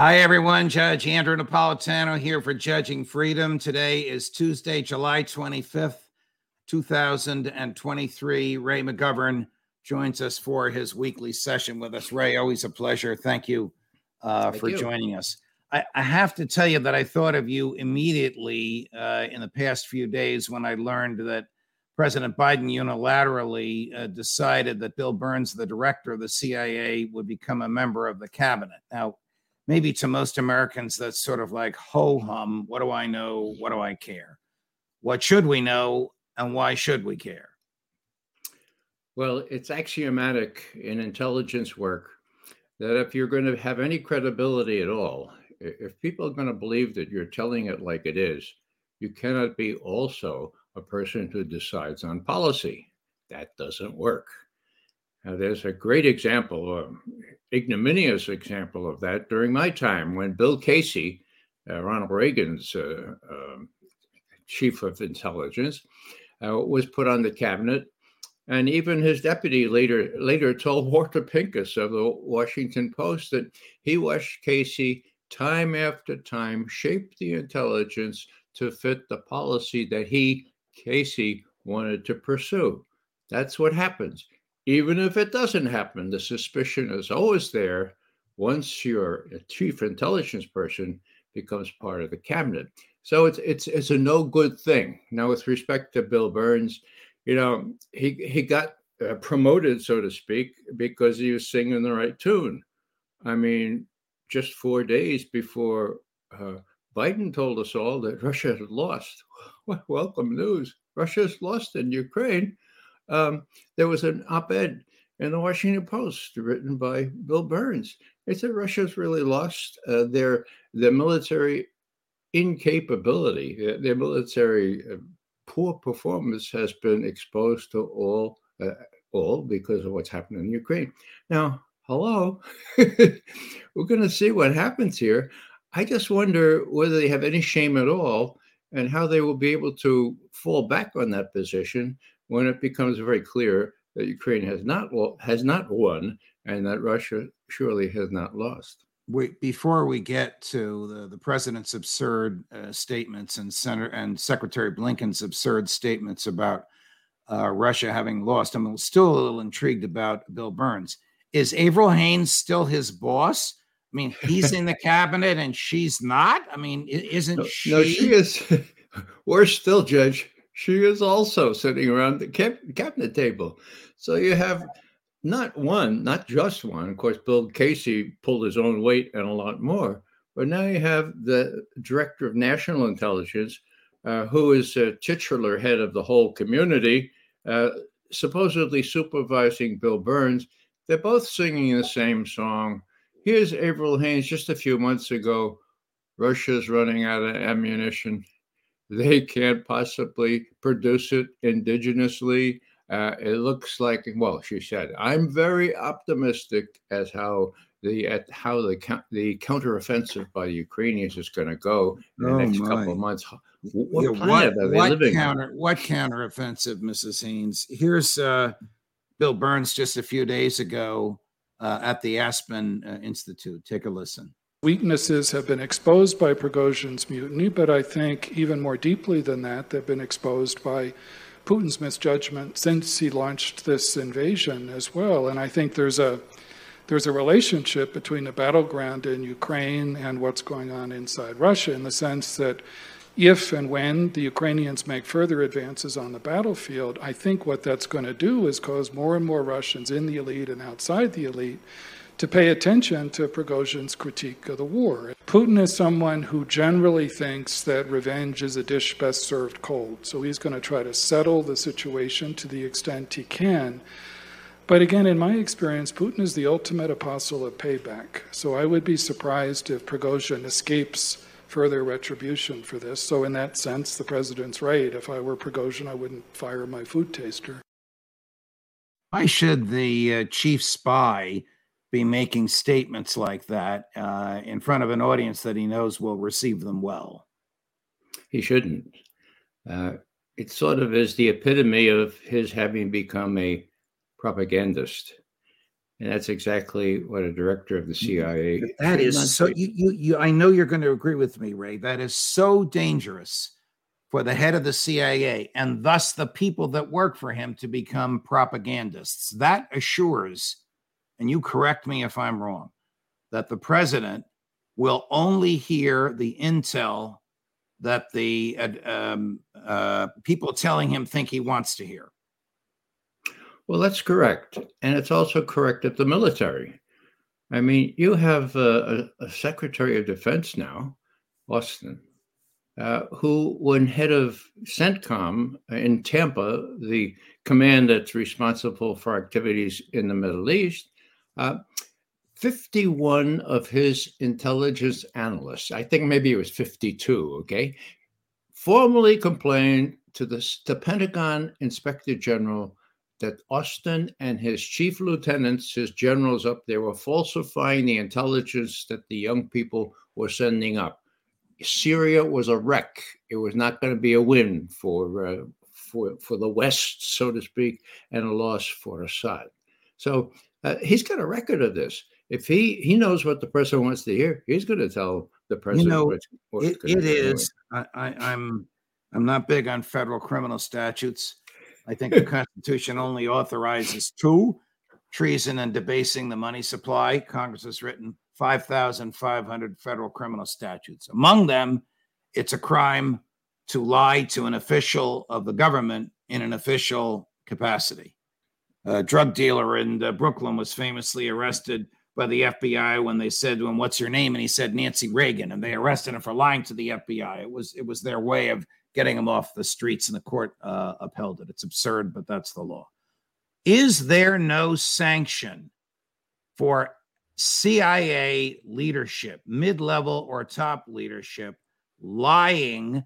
Hi, everyone. Judge Andrew Napolitano here for Judging Freedom. Today is Tuesday, July 25th, 2023. Ray McGovern joins us for his weekly session with us. Ray, always a pleasure. Thank you uh, Thank for you. joining us. I, I, have to tell you that I thought of you immediately uh, in the past few days when I learned that President Biden unilaterally uh, decided that Bill Burns, the director of the CIA, would become a member of the cabinet. Now, maybe to most Americans, that's sort of like ho hum. What do I know? What do I care? What should we know? And why should we care? Well, it's axiomatic in intelligence work that if you're going to have any credibility at all, if people are going to believe that you're telling it like it is, you cannot be also a person who decides on policy. That doesn't work. Now, there's a great example, um, ignominious example of that during my time when Bill Casey, uh, Ronald Reagan's uh, uh, chief of intelligence, uh, was put on the cabinet. And even his deputy later later told Walter Pincus of the Washington Post that he watched Casey time after time shape the intelligence to fit the policy that he, Casey, wanted to pursue. That's what happens even if it doesn't happen, the suspicion is always there once your chief intelligence person becomes part of the cabinet. So it's it's it's a no good thing. Now, with respect to Bill Burns, you know he he got uh, promoted, so to speak, because he was singing the right tune. I mean, just four days before uh, Biden told us all that Russia had lost. Welcome news! Russia's lost in Ukraine um, there was an op-ed in the Washington Post written by Bill Burns. It said Russia's really lost uh, their their military incapability, uh, their military uh, poor performance has been exposed to all uh, all because of what's happening in Ukraine. Now, hello, we're going to see what happens here. I just wonder whether they have any shame at all and how they will be able to fall back on that position when it becomes very clear that Ukraine has not has not won and that Russia surely has not lost. We, before we get to the, the president's absurd uh, statements and Senator and Secretary Blinken's absurd statements about uh, Russia having lost, I'm still a little intrigued about Bill Burns. Is Avril Haines still his boss? I mean, he's in the cabinet and she's not. I mean, isn't no, she? No, she is. Worse still, Judge she is also sitting around the cabinet table. So you have not one, not just one. Of course, Bill Casey pulled his own weight and a lot more. But now you have the director of national intelligence, uh, who is a titular head of the whole community, uh, supposedly supervising Bill Burns. They're both singing the same song. Here's Avril Haines just a few months ago. Russia's running out of ammunition they can't possibly produce it indigenously. Uh, it looks like, well, she said, I'm very optimistic as how the at how the the counteroffensive by the Ukrainians is going to go in the oh next my. couple of months. What yeah, planet what, are they what living counter, on? What counteroffensive, Mrs. Haines? Here's uh, Bill Burns just a few days ago uh, at the Aspen uh, Institute. Take a listen. Weaknesses have been exposed by Prigozhin's mutiny, but I think even more deeply than that, they've been exposed by Putin's misjudgment since he launched this invasion as well. And I think there's a there's a relationship between the battleground in Ukraine and what's going on inside Russia in the sense that if and when the Ukrainians make further advances on the battlefield, I think what that's going to do is cause more and more Russians in the elite and outside the elite to pay attention to Prigozhin's critique of the war. Putin is someone who generally thinks that revenge is a dish best served cold, so he's going to try to settle the situation to the extent he can. But again, in my experience, Putin is the ultimate apostle of payback. So I would be surprised if Prigozhin escapes further retribution for this. So, in that sense, the president's right. If I were Prigozhin, I wouldn't fire my food taster. Why should the uh, chief spy be making statements like that uh, in front of an audience that he knows will receive them well. He shouldn't. Uh, it sort of is the epitome of his having become a propagandist. And that's exactly what a director of the mm-hmm. CIA. That is so. You, you, you, I know you're going to agree with me, Ray. That is so dangerous for the head of the CIA and thus the people that work for him to become propagandists. That assures and you correct me if I'm wrong, that the president will only hear the intel that the um, uh, people telling him think he wants to hear. Well, that's correct. And it's also correct at the military. I mean, you have a, a Secretary of Defense now, Austin, uh, who, when head of CENTCOM in Tampa, the command that's responsible for activities in the Middle East, uh, 51 of his intelligence analysts, I think maybe it was 52, okay, formally complained to the, Pentagon Inspector General that Austin and his chief lieutenants, his generals up there, were falsifying the intelligence that the young people were sending up. Syria was a wreck. It was not going to be a win for uh, for for the West, so to speak, and a loss for Assad. So uh, he's got a record of this. If he he knows what the president wants to hear, he's going to tell the president. You know, it, it is. I, I, I'm I'm not big on federal criminal statutes. I think the Constitution only authorizes two treason and debasing the money supply. Congress has written 5,500 federal criminal statutes. Among them, it's a crime to lie to an official of the government in an official capacity a drug dealer in uh, Brooklyn was famously arrested by the FBI when they said to him, "What's your name?" and he said Nancy Reagan, and they arrested him for lying to the FBI. It was it was their way of getting him off the streets, and the court uh, upheld it. It's absurd, but that's the law. Is there no sanction for CIA leadership, mid-level or top leadership, lying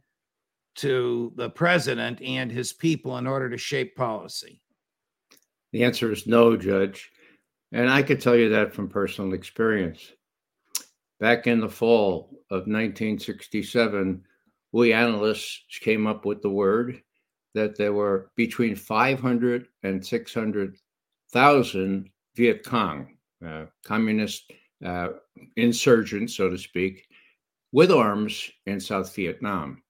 to the president and his people in order to shape policy? The answer is no, Judge. And I could tell you that from personal experience. Back in the fall of 1967, we analysts came up with the word that there were between 500 and 600,000 Viet Cong, uh, communist uh, insurgents, so to speak, with arms in South Vietnam.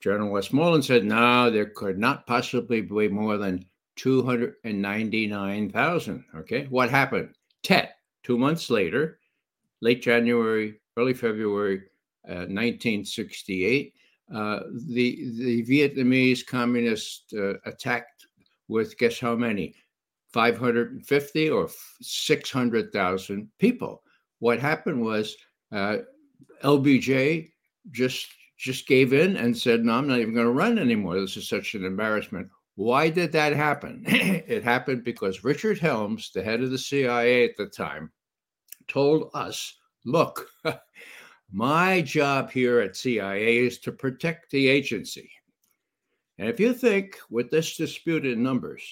General Westmoreland said, no, there could not possibly be more than 299,000. Okay. What happened? Tet, two months later, late January, early February uh, 1968, uh, the, the Vietnamese communists uh, attacked with guess how many? 550 or 600,000 people. What happened was uh, LBJ just just gave in and said, "No, I'm not even going to run anymore. This is such an embarrassment." Why did that happen? it happened because Richard Helms, the head of the CIA at the time, told us look, my job here at CIA is to protect the agency. And if you think with this disputed numbers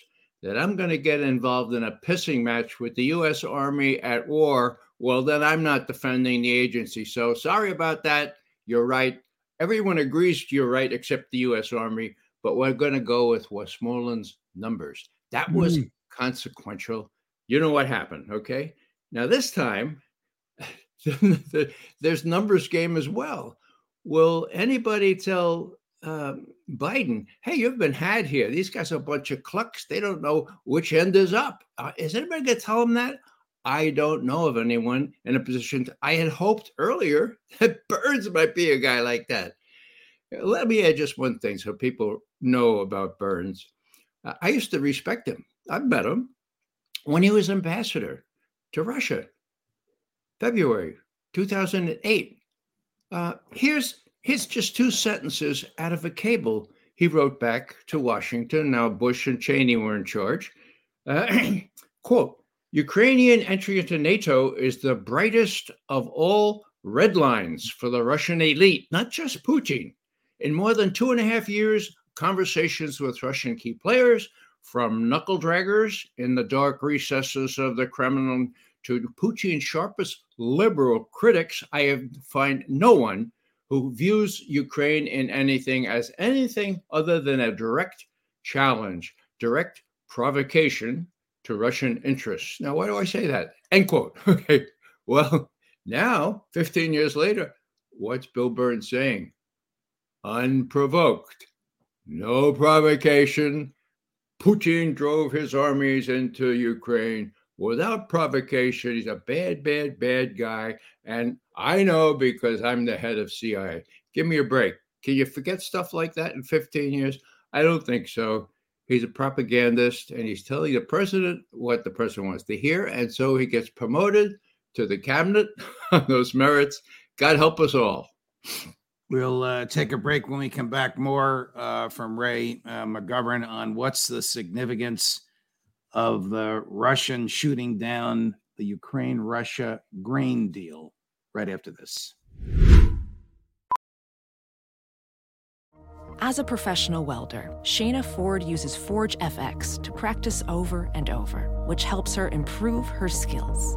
that I'm going to get involved in a pissing match with the US Army at war, well, then I'm not defending the agency. So sorry about that. You're right. Everyone agrees you're right except the US Army but we're going to go with Westmoreland's numbers. That was mm. consequential. You know what happened, okay? Now this time, there's numbers game as well. Will anybody tell um, Biden, "Hey, you've been had here. These guys are a bunch of clucks. They don't know which end is up." Uh, is anybody going to tell him that? I don't know of anyone in a position. To, I had hoped earlier that Burns might be a guy like that. Let me add just one thing so people know about Burns. I used to respect him. I've met him when he was ambassador to Russia, February 2008. Uh, here's here's just two sentences out of a cable he wrote back to Washington. Now Bush and Cheney were in charge. Uh, quote: Ukrainian entry into NATO is the brightest of all red lines for the Russian elite, not just Putin. In more than two and a half years, conversations with Russian key players, from knuckle draggers in the dark recesses of the Kremlin to Putin's sharpest liberal critics, I have find no one who views Ukraine in anything as anything other than a direct challenge, direct provocation to Russian interests. Now, why do I say that? End quote. Okay. Well, now, 15 years later, what's Bill Burns saying? Unprovoked, no provocation. Putin drove his armies into Ukraine without provocation. He's a bad, bad, bad guy. And I know because I'm the head of CIA. Give me a break. Can you forget stuff like that in 15 years? I don't think so. He's a propagandist and he's telling the president what the president wants to hear. And so he gets promoted to the cabinet on those merits. God help us all. We'll uh, take a break when we come back. More uh, from Ray uh, McGovern on what's the significance of the Russian shooting down the Ukraine Russia grain deal right after this. As a professional welder, Shayna Ford uses Forge FX to practice over and over, which helps her improve her skills.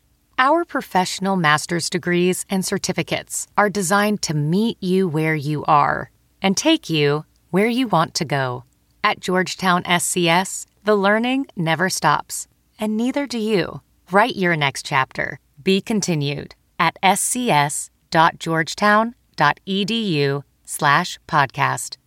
Our professional master's degrees and certificates are designed to meet you where you are and take you where you want to go. At Georgetown SCS, the learning never stops, and neither do you. Write your next chapter. Be continued at scs.georgetown.edu slash podcast.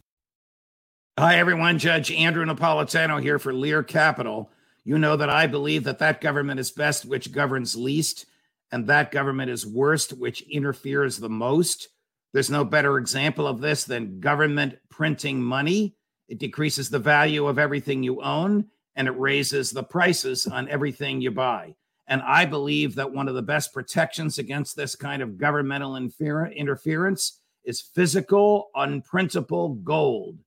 Hi, everyone. Judge Andrew Napolitano here for Lear Capital. You know that I believe that that government is best which governs least, and that government is worst which interferes the most. There's no better example of this than government printing money. It decreases the value of everything you own, and it raises the prices on everything you buy. And I believe that one of the best protections against this kind of governmental interference is physical, unprintable gold.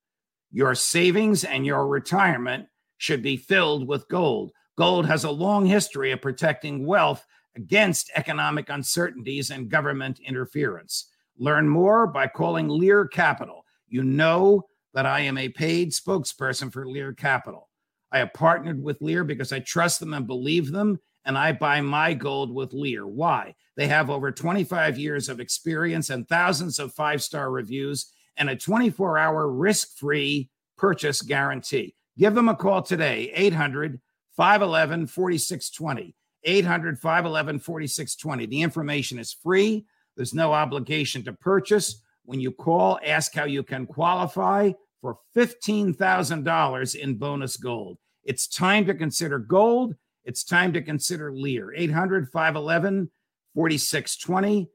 Your savings and your retirement should be filled with gold. Gold has a long history of protecting wealth against economic uncertainties and government interference. Learn more by calling Lear Capital. You know that I am a paid spokesperson for Lear Capital. I have partnered with Lear because I trust them and believe them, and I buy my gold with Lear. Why? They have over 25 years of experience and thousands of five star reviews and a 24 hour risk free purchase guarantee. Give them a call today, 800 511 4620. 800 511 4620. The information is free, there's no obligation to purchase. When you call, ask how you can qualify for $15,000 in bonus gold. It's time to consider gold. It's time to consider Lear. 800 511 4620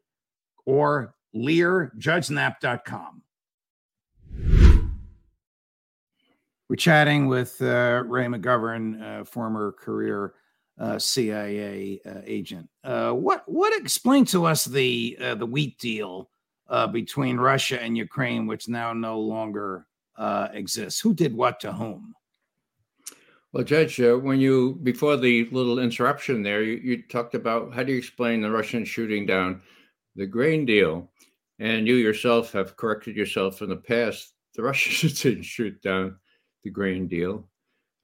or learjudgenap.com. We're chatting with uh, Ray McGovern, uh, former career uh, CIA uh, agent. Uh, what what explain to us the uh, the wheat deal between Russia and Ukraine, which now no longer exists? Who did what to whom? Well, Judge, when you before the little interruption there, you, you talked about how do you explain the Russian shooting down the grain deal, and you yourself have corrected yourself in the past. The Russians didn't shoot down the grain deal.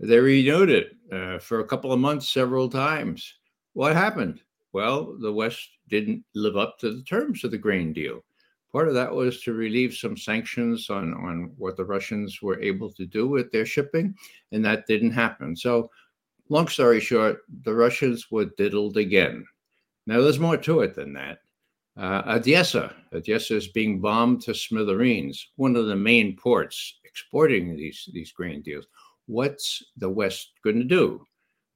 They renewed it uh, for a couple of months several times. What happened? Well, the West didn't live up to the terms of the grain deal. Part of that was to relieve some sanctions on, on what the Russians were able to do with their shipping, and that didn't happen. So, long story short, the Russians were diddled again. Now, there's more to it than that. Uh, Odessa, Odessa is being bombed to smithereens, one of the main ports exporting these, these grain deals. What's the West going to do?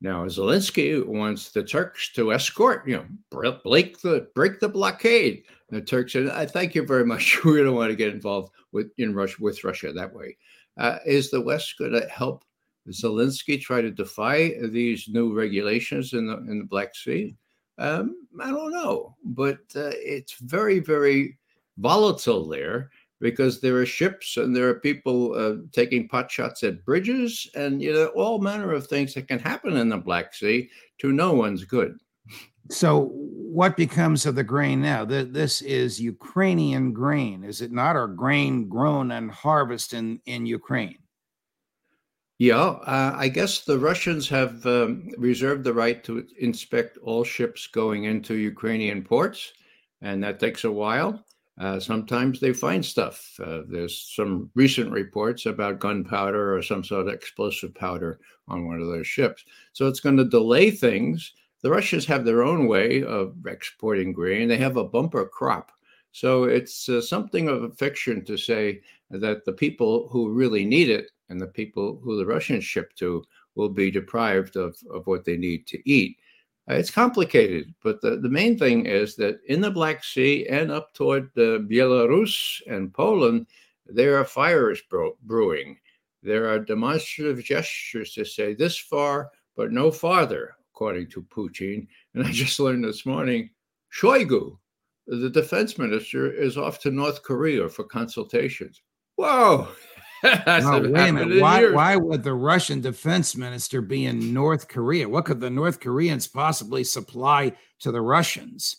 Now, Zelensky wants the Turks to escort, you know, break the break the blockade. The Turks said, "I thank you very much. We don't want to get involved with in Russia with Russia that way." Uh, is the West going to help Zelensky try to defy these new regulations in the in the Black Sea? Um, I don't know, but uh, it's very very volatile there because there are ships and there are people uh, taking pot shots at bridges and you know all manner of things that can happen in the Black Sea to no one's good. So, what becomes of the grain now? This is Ukrainian grain, is it not? Or grain grown and harvested in, in Ukraine? Yeah, uh, I guess the Russians have um, reserved the right to inspect all ships going into Ukrainian ports, and that takes a while. Uh, sometimes they find stuff. Uh, there's some recent reports about gunpowder or some sort of explosive powder on one of those ships. So it's going to delay things. The Russians have their own way of exporting grain. They have a bumper crop. So it's uh, something of a fiction to say that the people who really need it and the people who the Russians ship to will be deprived of, of what they need to eat. Uh, it's complicated, but the, the main thing is that in the Black Sea and up toward uh, Belarus and Poland, there are fires brewing. There are demonstrative gestures to say this far, but no farther, according to Putin. And I just learned this morning Shoigu, the defense minister, is off to North Korea for consultations. Whoa! no, wait a minute. Why, why would the Russian defense minister be in North Korea? What could the North Koreans possibly supply to the Russians?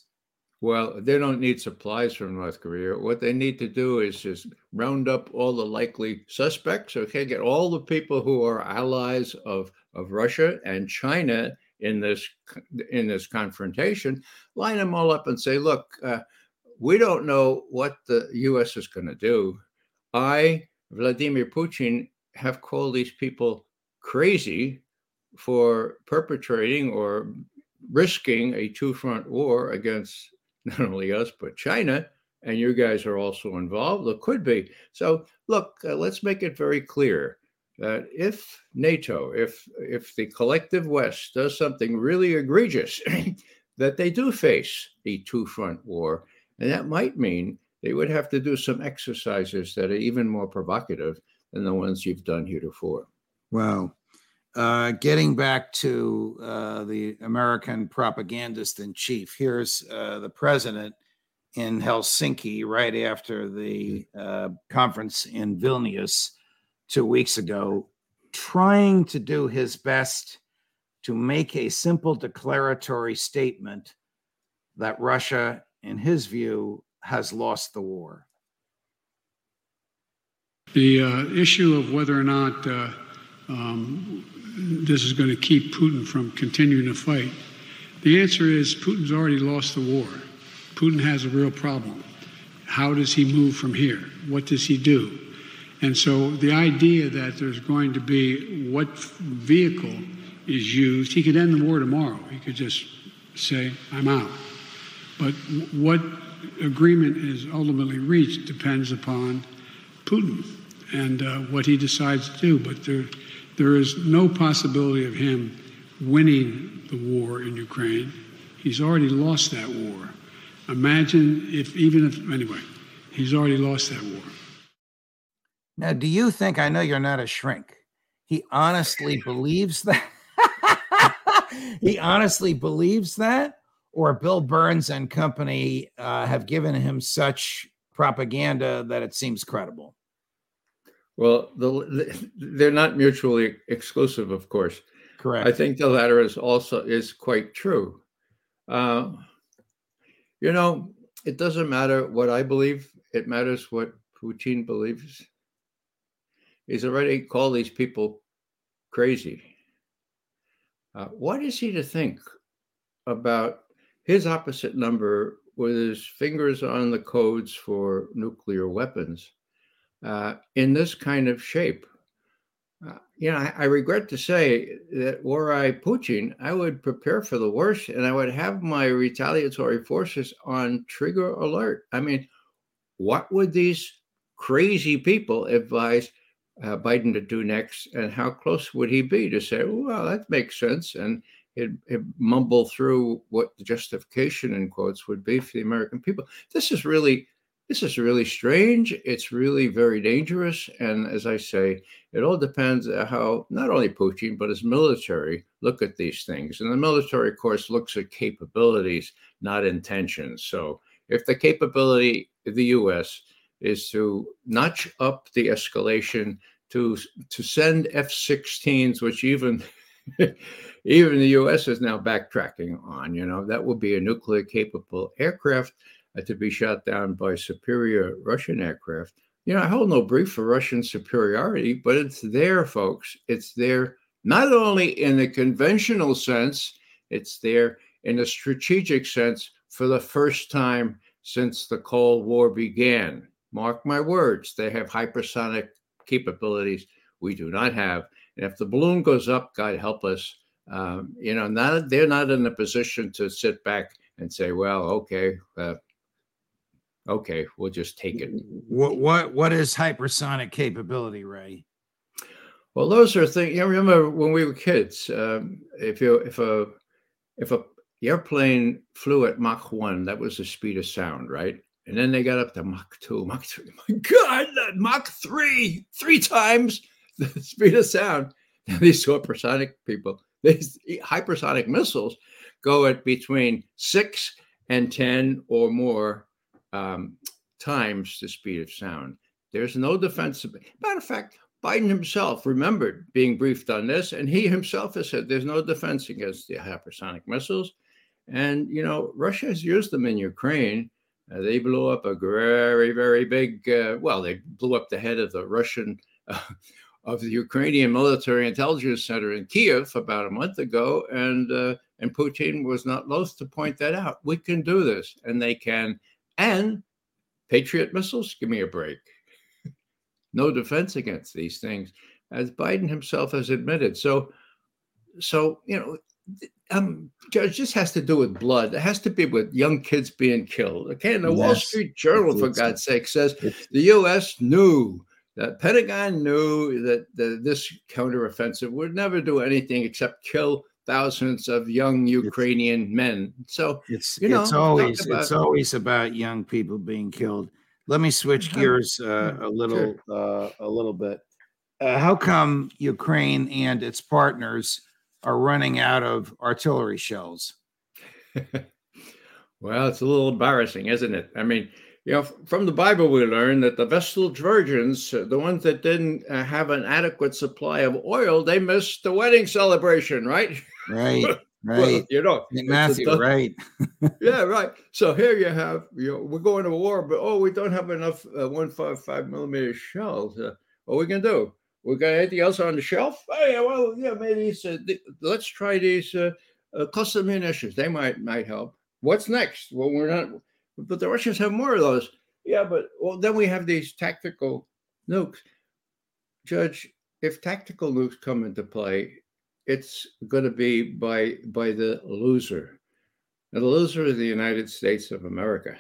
Well, they don't need supplies from North Korea. What they need to do is just round up all the likely suspects, okay, get all the people who are allies of, of Russia and China in this in this confrontation, line them all up and say, look, uh, we don't know what the U.S. is going to do. I Vladimir Putin have called these people crazy for perpetrating or risking a two front war against not only us, but China. And you guys are also involved. It could be. So, look, uh, let's make it very clear that if NATO, if if the collective West does something really egregious, that they do face a two front war, and that might mean they would have to do some exercises that are even more provocative than the ones you've done heretofore. Wow. Uh, getting back to uh, the American propagandist in chief, here's uh, the president in Helsinki right after the uh, conference in Vilnius two weeks ago, trying to do his best to make a simple declaratory statement that Russia, in his view, has lost the war? The uh, issue of whether or not uh, um, this is going to keep Putin from continuing to fight, the answer is Putin's already lost the war. Putin has a real problem. How does he move from here? What does he do? And so the idea that there's going to be what vehicle is used, he could end the war tomorrow. He could just say, I'm out. But what agreement is ultimately reached depends upon Putin and uh, what he decides to do. But there, there is no possibility of him winning the war in Ukraine. He's already lost that war. Imagine if, even if, anyway, he's already lost that war. Now, do you think, I know you're not a shrink, he honestly believes that? he honestly believes that? Or Bill Burns and company uh, have given him such propaganda that it seems credible? Well, the, they're not mutually exclusive, of course. Correct. I think the latter is also is quite true. Uh, you know, it doesn't matter what I believe; it matters what Putin believes. He's already called these people crazy. Uh, what is he to think about his opposite number with his fingers on the codes for nuclear weapons uh, in this kind of shape. Uh, you know, I, I, regret to say that were I Putin, I would prepare for the worst and I would have my retaliatory forces on trigger alert. I mean, what would these crazy people advise uh, Biden to do next? And how close would he be to say, well, that makes sense? And it, it mumble through what the justification in quotes would be for the American people. This is really this is really strange. It's really very dangerous. And as I say, it all depends how not only Putin, but his military look at these things. And the military, of course, looks at capabilities, not intentions. So if the capability of the US is to notch up the escalation, to, to send F 16s, which even even the US is now backtracking on, you know, that will be a nuclear capable aircraft uh, to be shot down by superior Russian aircraft. You know, I hold no brief for Russian superiority, but it's there, folks. It's there not only in the conventional sense, it's there in a strategic sense for the first time since the Cold War began. Mark my words, they have hypersonic capabilities we do not have. And if the balloon goes up, God help us, um, you know, not they're not in a position to sit back and say, well, okay, uh, okay, we'll just take it. What what what is hypersonic capability, Ray? Well, those are things. You know, remember when we were kids? Um, if you if a if a airplane flew at Mach one, that was the speed of sound, right? And then they got up to Mach two, Mach three. My God, Mach three, three times the speed of sound. these supersonic people, these hypersonic missiles, go at between six and ten or more um, times the speed of sound. There's no defense. Matter of fact, Biden himself remembered being briefed on this, and he himself has said there's no defense against the hypersonic missiles. And, you know, Russia has used them in Ukraine. Uh, they blew up a very, very big, uh, well, they blew up the head of the Russian, uh, of the Ukrainian Military Intelligence Center in Kiev about a month ago. And, uh, and Putin was not loath to point that out. We can do this, and they can and Patriot missiles, give me a break. no defense against these things, as Biden himself has admitted. So, so you know, um, Judge, this has to do with blood. It has to be with young kids being killed. Okay, and the yes. Wall Street Journal, for God's sake, says the U.S. knew that Pentagon knew that the, this counteroffensive would never do anything except kill thousands of young Ukrainian it's, men. So it's you know, it's always about, it's always about young people being killed. Let me switch uh-huh. gears uh, a little sure. uh, a little bit. Uh, how come Ukraine and its partners are running out of artillery shells? well, it's a little embarrassing, isn't it? I mean, you know, from the Bible, we learn that the Vestal virgins, uh, the ones that didn't uh, have an adequate supply of oil, they missed the wedding celebration, right? Right. Right. well, you know, Matthew, right. yeah, right. So here you have, you know, we're going to war, but oh, we don't have enough uh, 155 millimeter shells. Uh, what are we going to do? We got anything else on the shelf? Oh, yeah, well, yeah, maybe uh, th- let's try these uh, uh, cluster munitions. They might might help. What's next? Well, we're not, but the Russians have more of those. Yeah, but well, then we have these tactical nukes. Judge, if tactical nukes come into play, it's going to be by by the loser. Now, the loser is the United States of America,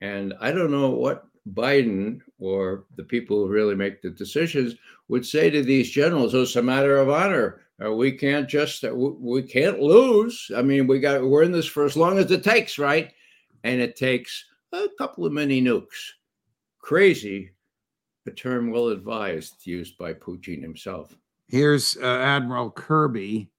and I don't know what Biden or the people who really make the decisions would say to these generals. Oh, it's a matter of honor. Uh, we can't just uh, we can't lose. I mean, we got we're in this for as long as it takes, right? And it takes a couple of mini nukes. Crazy, a term well advised, used by Putin himself. Here's uh, Admiral Kirby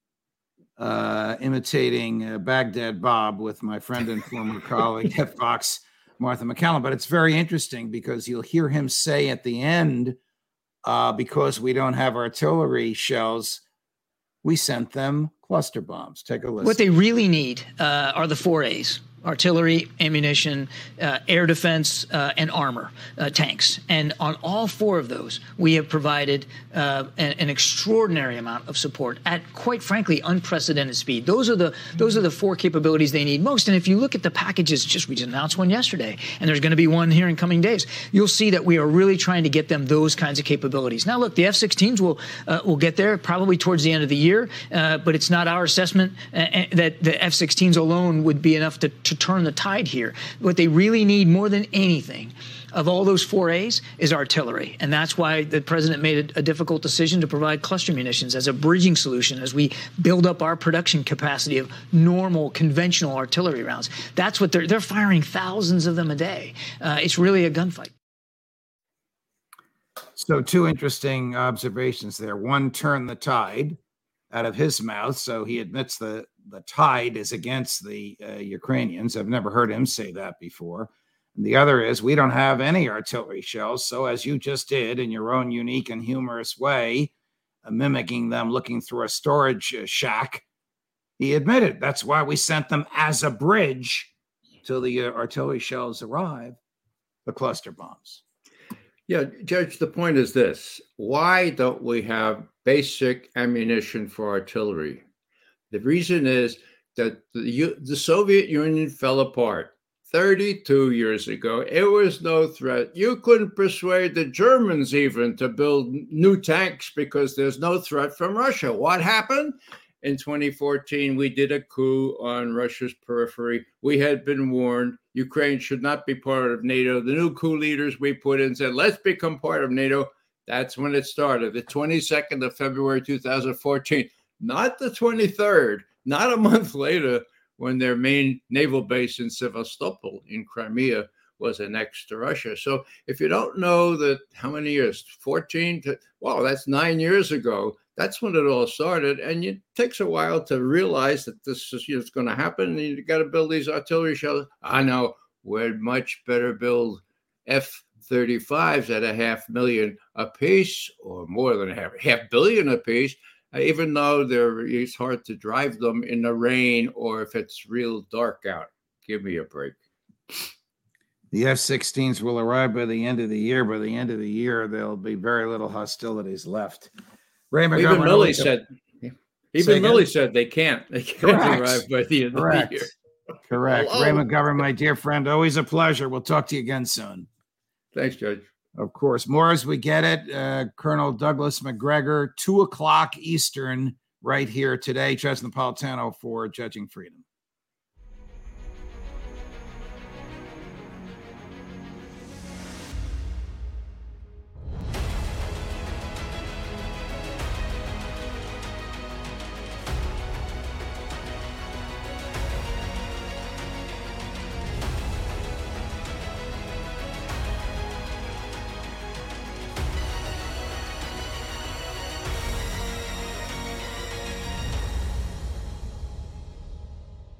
uh, imitating uh, Baghdad Bob with my friend and former colleague at Fox, Martha MacCallum. But it's very interesting because you'll hear him say at the end, uh, because we don't have artillery shells, we sent them cluster bombs. Take a listen. What they really need uh, are the four A's artillery, ammunition, uh, air defense, uh, and armor uh, tanks. And on all four of those, we have provided uh, an, an, extraordinary amount of support at, quite frankly, unprecedented speed. Those are the those are the four capabilities they need most. And if you look at the packages, just we just announced one yesterday, and there's going to be one here in coming days. You'll see that we are really trying to get them those kinds of capabilities. Now, look, the F-16s will uh, will get there probably towards the end of the year, uh, but it's not our assessment that the F-16s alone would be enough to, to turn the tide here. What they really need more than anything of all those four A's is artillery. And that's why the president made a, a, difficult decision to provide cluster munitions as a bridging solution as we build up our production capacity of normal, conventional artillery rounds. That's what they're, they're firing thousands of them a day. Uh, it's really a gunfight. So, two interesting observations there. One, turn the tide out of his mouth. So he admits the the tide is against the uh, Ukrainians. I've never heard him say that before. And the other is we don't have any artillery shells. So, as you just did in your own unique and humorous way, uh, mimicking them looking through a storage uh, shack, he admitted that's why we sent them as a bridge till the uh, artillery shells arrive, the cluster bombs. Yeah, Judge, the point is this why don't we have basic ammunition for artillery? The reason is that the, the Soviet Union fell apart 32 years ago. It was no threat. You couldn't persuade the Germans even to build new tanks because there's no threat from Russia. What happened? In 2014, we did a coup on Russia's periphery. We had been warned Ukraine should not be part of NATO. The new coup leaders we put in said, let's become part of NATO. That's when it started, the 22nd of February 2014 not the 23rd, not a month later when their main naval base in Sevastopol in Crimea was annexed to Russia. So if you don't know that how many years, 14 to, well, that's nine years ago. That's when it all started. And it takes a while to realize that this is you know, going to happen. And you got to build these artillery shells. I know we'd much better build F 35s at a half million a piece or more than a half, half billion a piece even though they're it's hard to drive them in the rain or if it's real dark out. Give me a break. The F 16s will arrive by the end of the year. By the end of the year, there'll be very little hostilities left. Ray even Milley said, even Milley said they can't. They can't Correct. arrive by the end Correct. of the year. Correct. Hello. Ray McGovern, my dear friend, always a pleasure. We'll talk to you again soon. Thanks, Judge. Of course, more as we get it. Uh, Colonel Douglas Macgregor, two o'clock Eastern, right here today. Judge Napolitano for Judging Freedom.